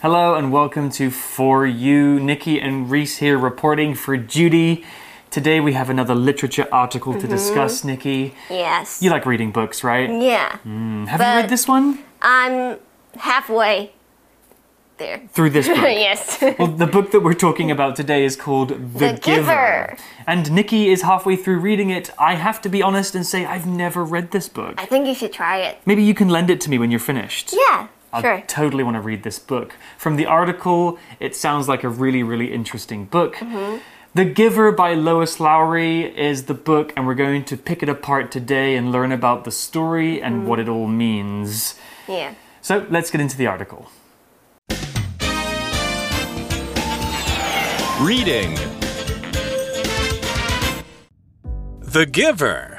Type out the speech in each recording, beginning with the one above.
Hello and welcome to For You. Nikki and Reese here reporting for Judy. Today we have another literature article to mm-hmm. discuss, Nikki. Yes. You like reading books, right? yeah. Mm. Have you but- read this one? I'm halfway there. Through this book. yes. Well, the book that we're talking about today is called The, The Giver. And Nikki is halfway through reading it. I have to be honest and say I've never read this book. I think you should try it. Maybe you can lend it to me when you're finished. Yeah. I sure. totally want to read this book. From the article, it sounds like a really, really interesting book. Mm-hmm. The Giver by Lois Lowry is the book, and we're going to pick it apart today and learn about the story and Mm-hmm. what it all means. Yeah. So let's get into the article. Reading The Giver.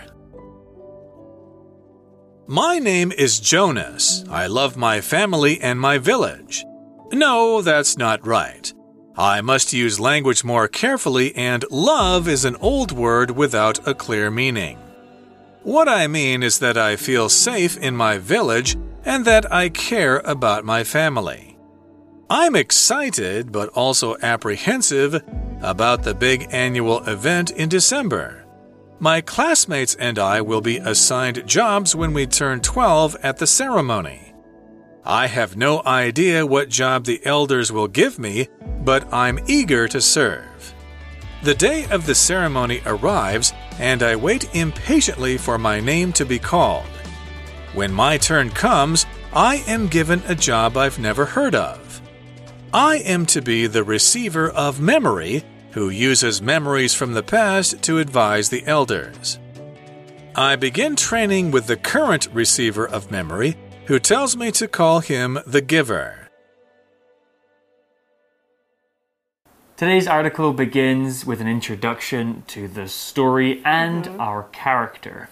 My name is Jonas. I love my family and my village. No, that's not right. I must use language more carefully, and love is an old word without a clear meaning. What I mean is that I feel safe in my village and that I care about my family. I'm excited but also apprehensive about the big annual event in December. My classmates and I will be assigned jobs when we turn 12 at the ceremony. I have no idea what job the elders will give me, but I'm eager to serve. The day of the ceremony arrives, and I wait impatiently for my name to be called. When my turn comes, I am given a job I've never heard of. I am to be the receiver of memory who uses memories from the past to advise the elders. I begin training with the current receiver of memory who tells me to call him the giver. Today's article begins with an introduction to the story and mm-hmm. our character.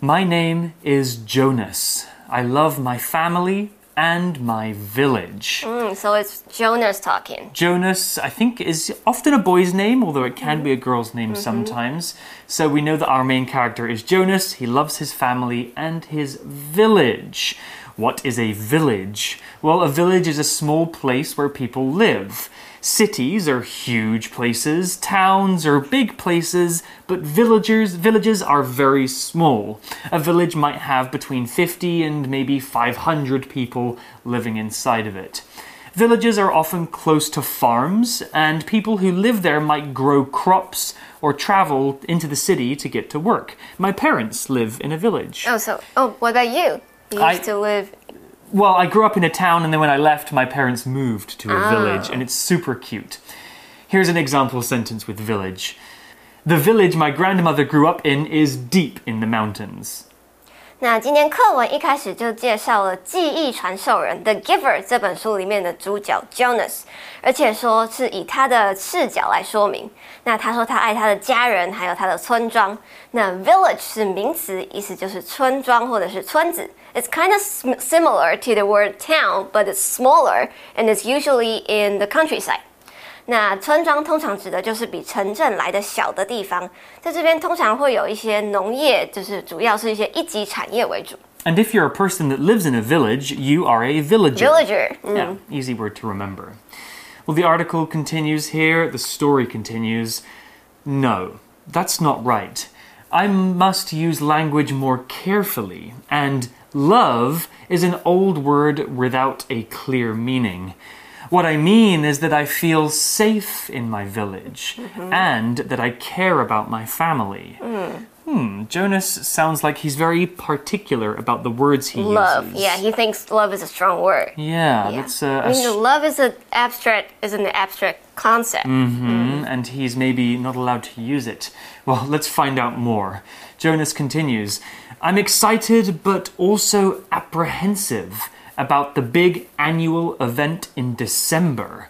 My name is Jonas. I love my family and my village. Mm, so it's Jonas talking. Jonas, I think, is often a boy's name, although it can be a girl's name sometimes. So we know that our main character is Jonas. He loves his family and his village. What is a village? Well, a village is a small place where people live. Cities are huge places, towns are big places, but villagers villages are very small. A village might have between 50 and maybe 500 people living inside of it. Villages are often close to farms, and people who live there might grow crops or travel into the city to get to work. My parents live in a village. Oh, so oh, what about you? You I- used to live. Well, I grew up in a town, and then when I left, my parents moved to a village, and it's super cute. Here's an example sentence with village. The village my grandmother grew up in is deep in the mountains. 那今天课文一开始就介绍了《记忆传授人》The Giver 这本书里面的主角 Jonas，而且说是以他的视角来说明。那他说他爱他的家人，还有他的村庄。那 village 是名词，意思就是村庄或者是村子。 It's kind of sim- similar to the word town, but it's smaller and it's usually in the countryside. 那村庄通常指的就是比城镇来的小的地方，在这边通常会有一些农业，就是主要是一些一级产业为主。 And if you're a person that lives in a village, you are a villager. Villager，嗯 Yeah, easy word to remember. Well, the article continues here, the story continues. No, that's not right. I must use language more carefully, and love is an old word without a clear meaning. What I mean is that I feel safe in my village and that I care about my family. Hmm, Jonas sounds like he's very particular about the words he love. uses. Love, yeah, he thinks love is a strong word. Yeah, Yeah. that's uh, mean, love is an abstract, is an abstract concept. Mm -hmm, and he's maybe not allowed to use it. Well, let's find out more. Jonas continues I'm excited but also apprehensive about the big annual event in December.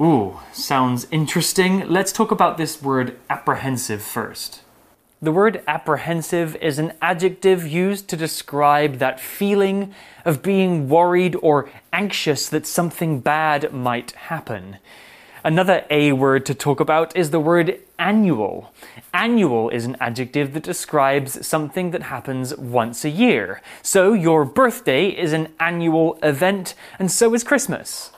Ooh, sounds interesting. Let's talk about this word apprehensive first. The word apprehensive is an adjective used to describe that feeling of being worried or anxious that something bad might happen. Another A word to talk about is the word annual. Annual is an adjective that describes something that happens once a year. So your birthday is an annual event, and so is Christmas.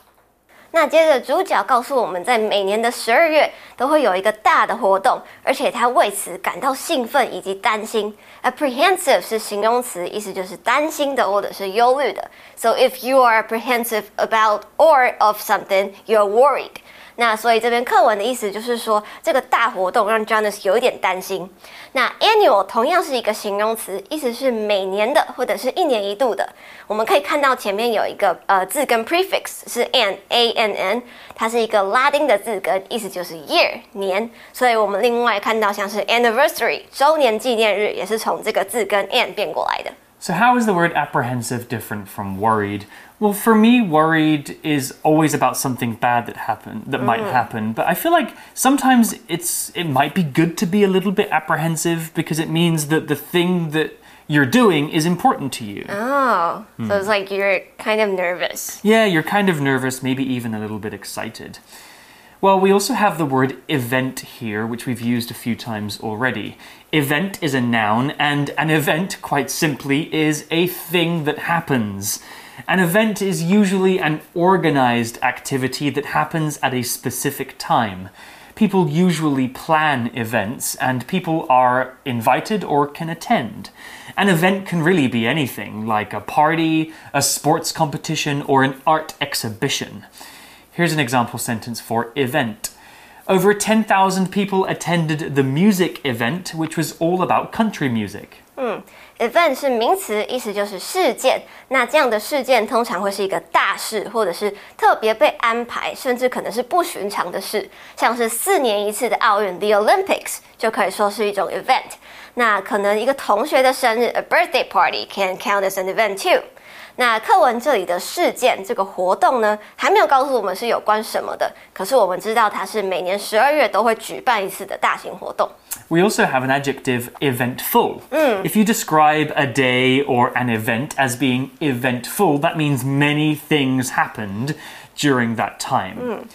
那接着主角告诉我们在每年的十二月都会有一个大的活动，而且他为此感到兴奋以及担心。Apprehensive 是形容词，意思就是担心的或者是忧虑的。So if you are apprehensive about or of something, you're worried. 那所以这边课文的意思就是说，这个大活动让 Jonas 有一点担心。那 annual 同样是一个形容词，意思是每年的或者是一年一度的。我们可以看到前面有一个呃字根 prefix 是 an a n n，它是一个拉丁的字根，意思就是 year 年。所以我们另外看到像是 anniversary 周年纪念日，也是从这个字根 an 变过来的。So, how is the word apprehensive different from worried? Well, for me, worried is always about something bad that happen that might mm. happen. But I feel like sometimes it's it might be good to be a little bit apprehensive because it means that the thing that you're doing is important to you. Oh, so hmm. it's like you're kind of nervous. Yeah, you're kind of nervous, maybe even a little bit excited. Well, we also have the word event here, which we've used a few times already. Event is a noun, and an event, quite simply, is a thing that happens. An event is usually an organized activity that happens at a specific time. People usually plan events, and people are invited or can attend. An event can really be anything, like a party, a sports competition, or an art exhibition. Here's an example sentence for event. Over 10,000 people attended the music event, which was all about country music. Event 是名词，意思就是事件。那这样的事件通常会是一个大事，或者是特别被安排，甚至可能是不寻常的事，像是四年一次的奥运 （The Olympics） 就可以说是一种 event。那可能一个同学的生日 （A birthday party） can count as an event too。 那课文这里的事件这个活动呢，还没有告诉我们是有关什么的，可是我们知道它是每年十二月都会举办一次的大型活动。 We also have an adjective eventful. If you describe a day or an event as being eventful, that means many things happened during that time.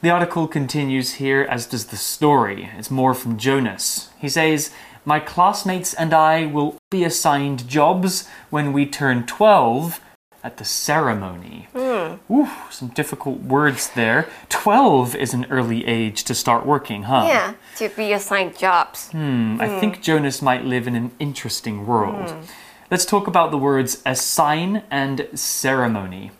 The article continues here, as does the story. It's more from Jonas. He says, my classmates and I will be assigned jobs when we turn 12 at the ceremony. Hmm. Ooh, some difficult words there. 12 is an early age to start working, huh? Yeah, to be assigned jobs. Hmm. I hmm. think Jonas might live in an interesting world. Hmm. Let's talk about the words assign and ceremony.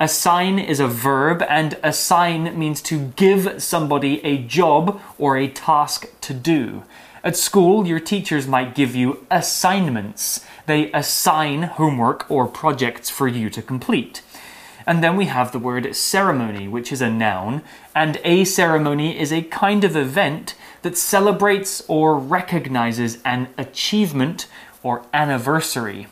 Assign is a verb, and assign means to give somebody a job or a task to do. At school, your teachers might give you assignments. They assign homework or projects for you to complete. And then we have the word ceremony, which is a noun, and a ceremony is a kind of event that celebrates or recognizes an achievement or anniversary.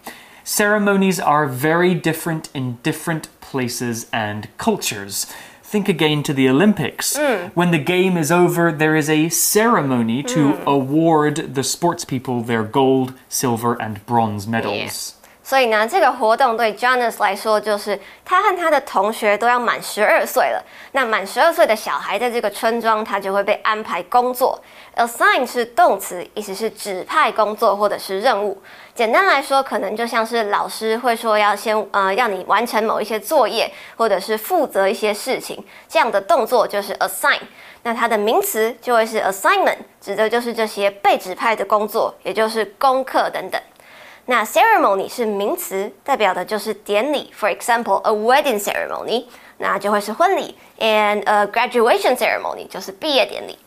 Ceremonies are very different in different places and cultures. Think again to the Olympics. Mm. When the game is over, there is a ceremony to mm. award the sports people their gold, silver, and bronze medals. 所以呢，这个活动对 Jonas 来说，就是他和他的同学都要满十二岁了。那满十二岁的小孩在这个村庄，他就会被安排工作。Assign 是动词，意思是指派工作或者是任务。简单来说，可能就像是老师会说要先呃要你完成某一些作业，或者是负责一些事情，这样的动作就是 assign。那它的名词就会是 assignment，指的就是这些被指派的工作，也就是功课等等。那 ceremony 是名词，代表的就是典礼。For example, a wedding ceremony，那就会是婚礼；and a graduation ceremony 就是毕业典礼。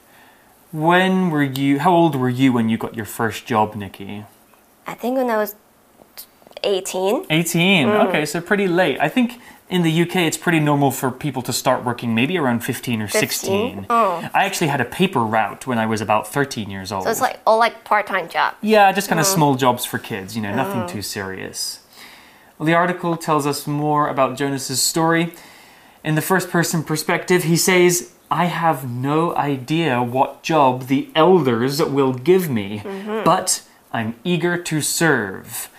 When were you, how old were you when you got your first job, Nikki? I think when I was 18. 18. Okay, so pretty late. I think in the UK it's pretty normal for people to start working maybe around 15 or 16. Oh. I actually had a paper route when I was about 13 years old. So it's like all like part-time job. yeah, just kind of mm-hmm. small jobs for kids, you know, nothing mm. too serious. Well, the article tells us more about Jonas's story. In the first person perspective, he says, I have no idea what job the elders will give me, mm-hmm. but I'm eager to serve.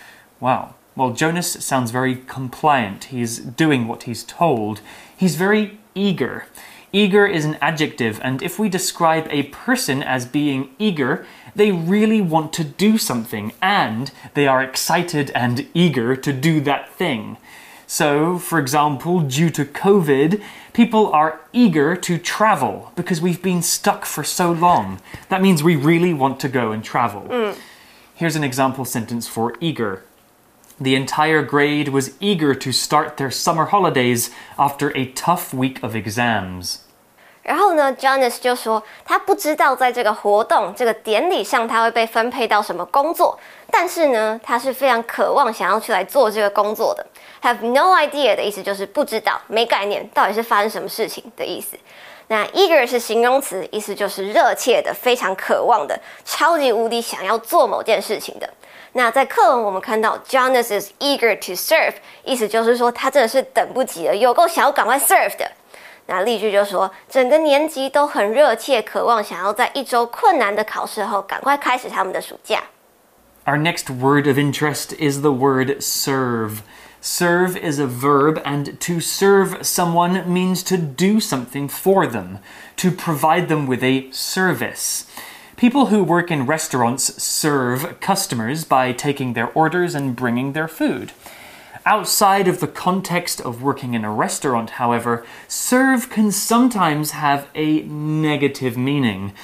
Wow. Well, Jonas sounds very compliant. He's doing what he's told. He's very eager. Eager is an adjective, and if we describe a person as being eager, they really want to do something and they are excited and eager to do that thing. So, for example, due to COVID, people are eager to travel because we've been stuck for so long. That means we really want to go and travel. Mm. Here's an example sentence for eager. The entire grade was eager to start their summer holidays after a tough week of exams. 然后呢，Jonas 就说他不知道在这个活动、这个典礼上他会被分配到什么工作，但是呢，他是非常渴望想要去来做这个工作的。Have no idea 的意思就是不知道、没概念，到底是发生什么事情的意思。那 eager 是形容词，意思就是热切的、非常渴望的、超级无敌想要做某件事情的。那在课文我们看到 Jonas is eager to serve，意思就是说他真的是等不及了，有够想要赶快 serve 的。那例句就说，整个年级都很热切，渴望想要在一周困难的考试后赶快开始他们的暑假。Our next word of interest is the word serve. Serve is a verb, and to serve someone means to do something for them, to provide them with a service. People who work in restaurants serve customers by taking their orders and bringing their food. Outside of the context of working in a restaurant, however, serve can sometimes have a negative meaning.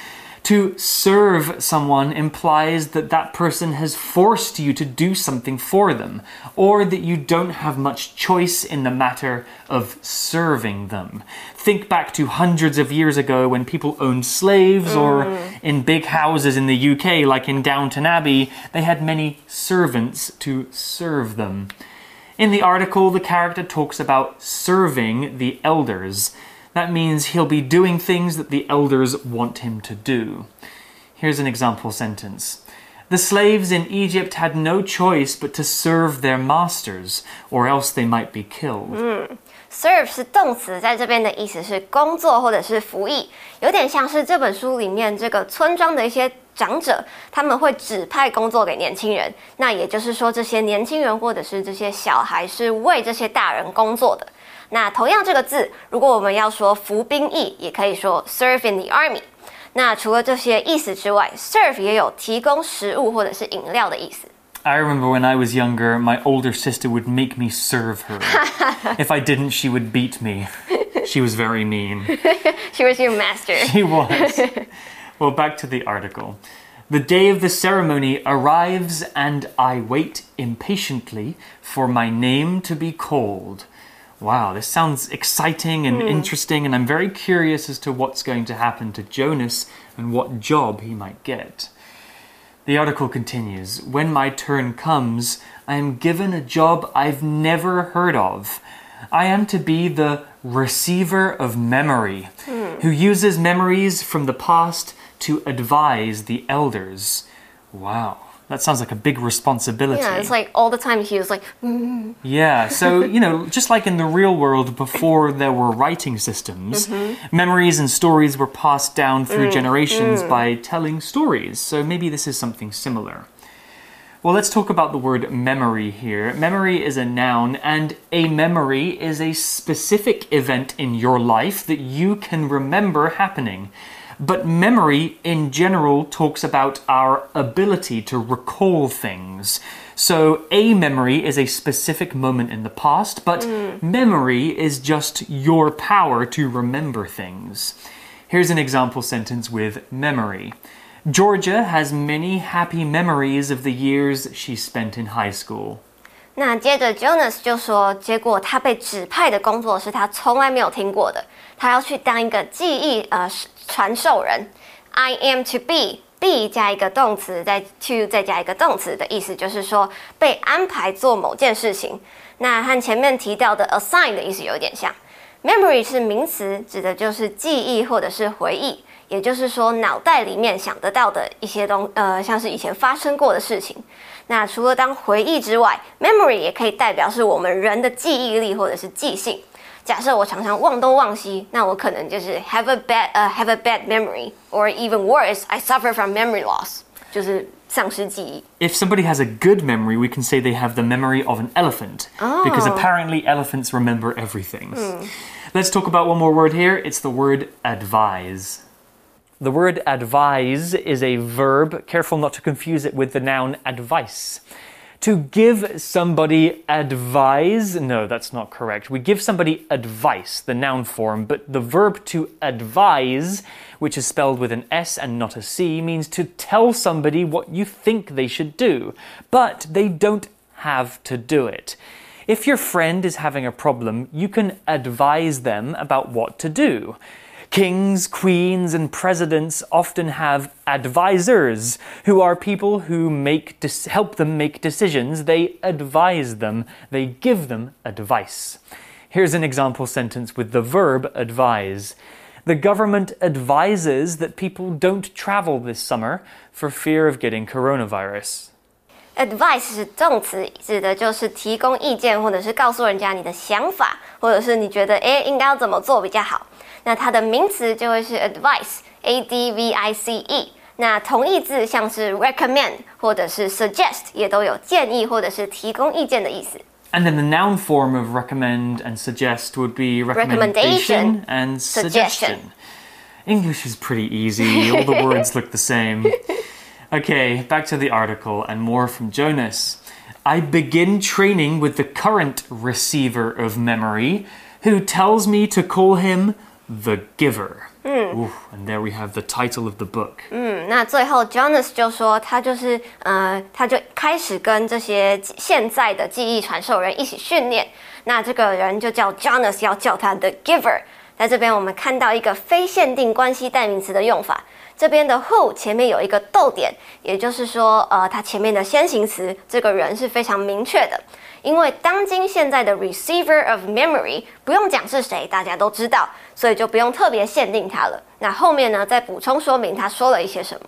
To serve someone implies that that person has forced you to do something for them, or that you don't have much choice in the matter of serving them. Think back to hundreds of years ago when people owned slaves, or mm. in big houses in the UK, like in Downton Abbey, they had many servants to serve them. In the article, the character talks about serving the elders. That means he'll be doing things that the elders want him to do. Here's an example sentence. The slaves in Egypt had no choice but to serve their masters, or else they might be killed. serve 是动词，在这边的意思是工作或者是服役，有点像是这本书里面这个村庄的一些 长者，他们会指派工作给年轻人。那也就是说，这些年轻人或者是这些小孩是为这些大人工作的。那同样这个字，如果我们要说服兵役，也可以说 serve in the army。那除了这些意思之外，serve 也有提供食物或者是饮料的意思。I remember when I was younger, my older sister would make me serve her. if I didn't, she would beat me. She was very mean. She was your master. She was. Well, back to the article. The day of the ceremony arrives, and I wait impatiently for my name to be called. Wow, this sounds exciting and hmm. interesting, and I'm very curious as to what's going to happen to Jonas and what job he might get. The article continues When my turn comes, I am given a job I've never heard of. I am to be the receiver of memory, hmm. who uses memories from the past to advise the elders. Wow, that sounds like a big responsibility. Yeah, it's like all the time he was like, Yeah, so, you know, just like in the real world before there were writing systems, mm-hmm. memories and stories were passed down through mm, generations mm. by telling stories. So maybe this is something similar. Well, let's talk about the word memory here. Memory is a noun, and a memory is a specific event in your life that you can remember happening. But memory in general talks about our ability to recall things. So, a memory is a specific moment in the past, but mm. memory is just your power to remember things. Here's an example sentence with memory. Georgia has many happy memories of the years she spent in high school. 那接着 Jonas 就说，结果他被指派的工作是他从来没有听过的，他要去当一个记忆呃传授人。I am to be be 加一个动词，再 to 再加一个动词的意思就是说被安排做某件事情。那和前面提到的 assign 的意思有点像。Memory 是名词，指的就是记忆或者是回忆，也就是说脑袋里面想得到的一些东呃，像是以前发生过的事情。那除了当回忆之外，memory 也可以代表是我们人的记忆力或者是记性。假设我常常忘东忘西，那我可能就是 have a bad 呃、have a bad memory，or even worse，I suffer from memory loss，就是丧失记忆。 If somebody has a good memory, we can say they have the memory of an elephant. Because apparently elephants remember everything. Let's talk about one more word here. It's the word advise. The word advise is a verb. Careful not to confuse it with the noun advice. To give somebody advise, no, that's not correct. We give somebody advice, the noun form, but the verb to advise, which is spelled with an S and not a C, means to tell somebody what you think they should do, but they don't have to do it. If your friend is having a problem, you can advise them about what to do. Kings, queens, and presidents often have advisors, who are people who make help them make decisions. They advise them, they give them advice. Here's an example sentence with the verb advise. The government advises that people don't travel this summer for fear of getting coronavirus. Advice 是动词，指的就是提供意见，或者是告诉人家你的想法，或者是你觉得诶应该要怎么做比较好。 那它的名词就会是 advice，a d v i c e。那同义字像是 recommend 或者是 suggest，也都有建议或者是提供意见的意思。And then the noun form of recommend and suggest would be recommendation, recommendation and suggestion. English is pretty easy. All the words look the same. Okay, back to the article and more from Jonas. I begin training with the current receiver of memory, who tells me to call him the Giver. 嗯 and there we have the title of the book. 嗯，那最后 Jonas 就说，他就是呃，他就开始跟这些现在的记忆传授人一起训练。那这个人就叫 Jonas，要叫他 The Giver。在这边我们看到一个非限定关系代名词的用法。这边的 who 前面有一个逗点，也就是说，呃，它前面的先行词这个人是非常明确的。因为当今现在的 receiver of memory 不用讲是谁，大家都知道，所以就不用特别限定它了。那后面呢，再补充说明他说了一些什么。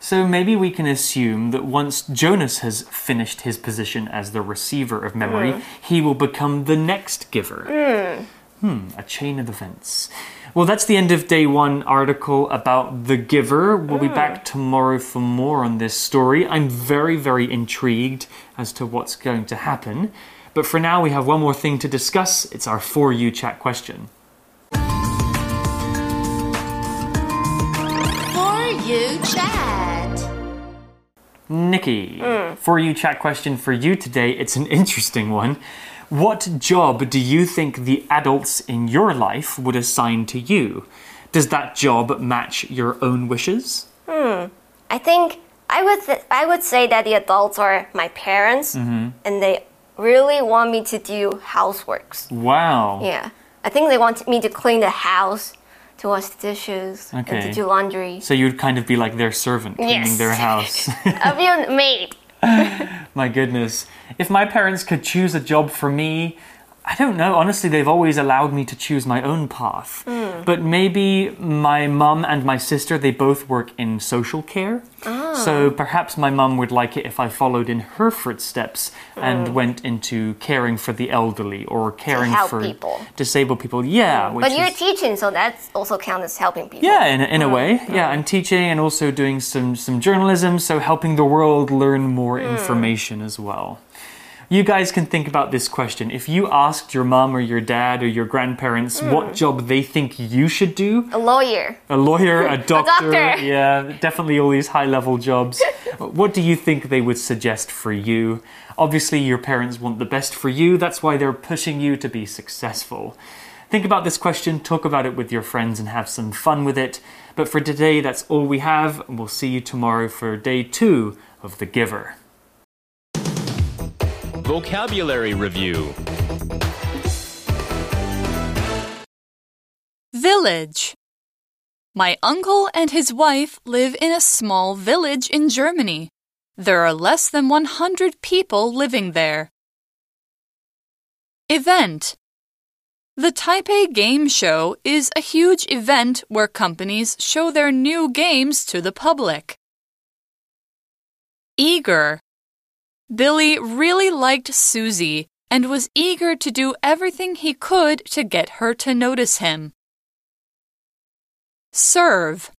So maybe we can assume that once Jonas has finished his position as the receiver of memory, mm. he will become the next giver. Mm. Hmm, a chain of events. Well, that's the end of day one article about the giver. We'll be back mm. tomorrow for more on this story. I'm very, very intrigued as to what's going to happen. But for now, we have one more thing to discuss. It's our For You chat question. For You chat. Nikki, mm. For You chat question for you today. It's an interesting one. What job do you think the adults in your life would assign to you? Does that job match your own wishes? Hmm. I think I would I would say that the adults are my parents, mm -hmm. and they really want me to do houseworks. Wow. Yeah, I think they want me to clean the house, to wash the dishes, okay. and to do laundry. So you'd kind of be like their servant, cleaning yes. their house. I'll be a maid. My goodness. If my parents could choose a job for me, I don't know. Honestly, they've always allowed me to choose my own path. Mm. But maybe my mum and my sister, they both work in social care. Oh. So perhaps my mum would like it if I followed in her footsteps and mm. went into caring for the elderly or caring for people. disabled people. Yeah. Mm. But you're is, teaching, so that also counts as helping people. Yeah, in, in a way. Yeah, I'm teaching and also doing some, some journalism, so helping the world learn more information as well you guys can think about this question. If you asked your mom or your dad or your grandparents mm. what job they think you should do, a lawyer, a lawyer, a doctor, a doctor. yeah, definitely all these high level jobs. what do you think they would suggest for you? Obviously, your parents want the best for you. That's why they're pushing you to be successful. Think about this question, talk about it with your friends, and have some fun with it. But for today, that's all we have. and We'll see you tomorrow for day two of The Giver. Vocabulary Review Village My uncle and his wife live in a small village in Germany. There are less than 100 people living there. Event The Taipei Game Show is a huge event where companies show their new games to the public. Eager Billy really liked Susie and was eager to do everything he could to get her to notice him. Serve.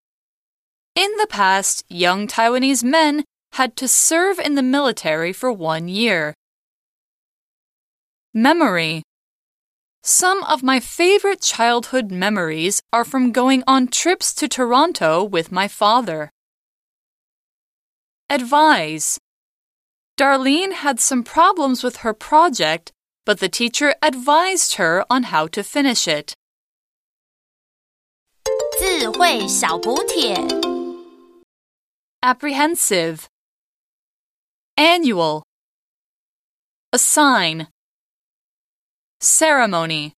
In the past, young Taiwanese men had to serve in the military for one year. Memory. Some of my favorite childhood memories are from going on trips to Toronto with my father. Advise. Darlene had some problems with her project, but the teacher advised her on how to finish it. 智慧小补帖 Apprehensive. Annual. Assign. Ceremony.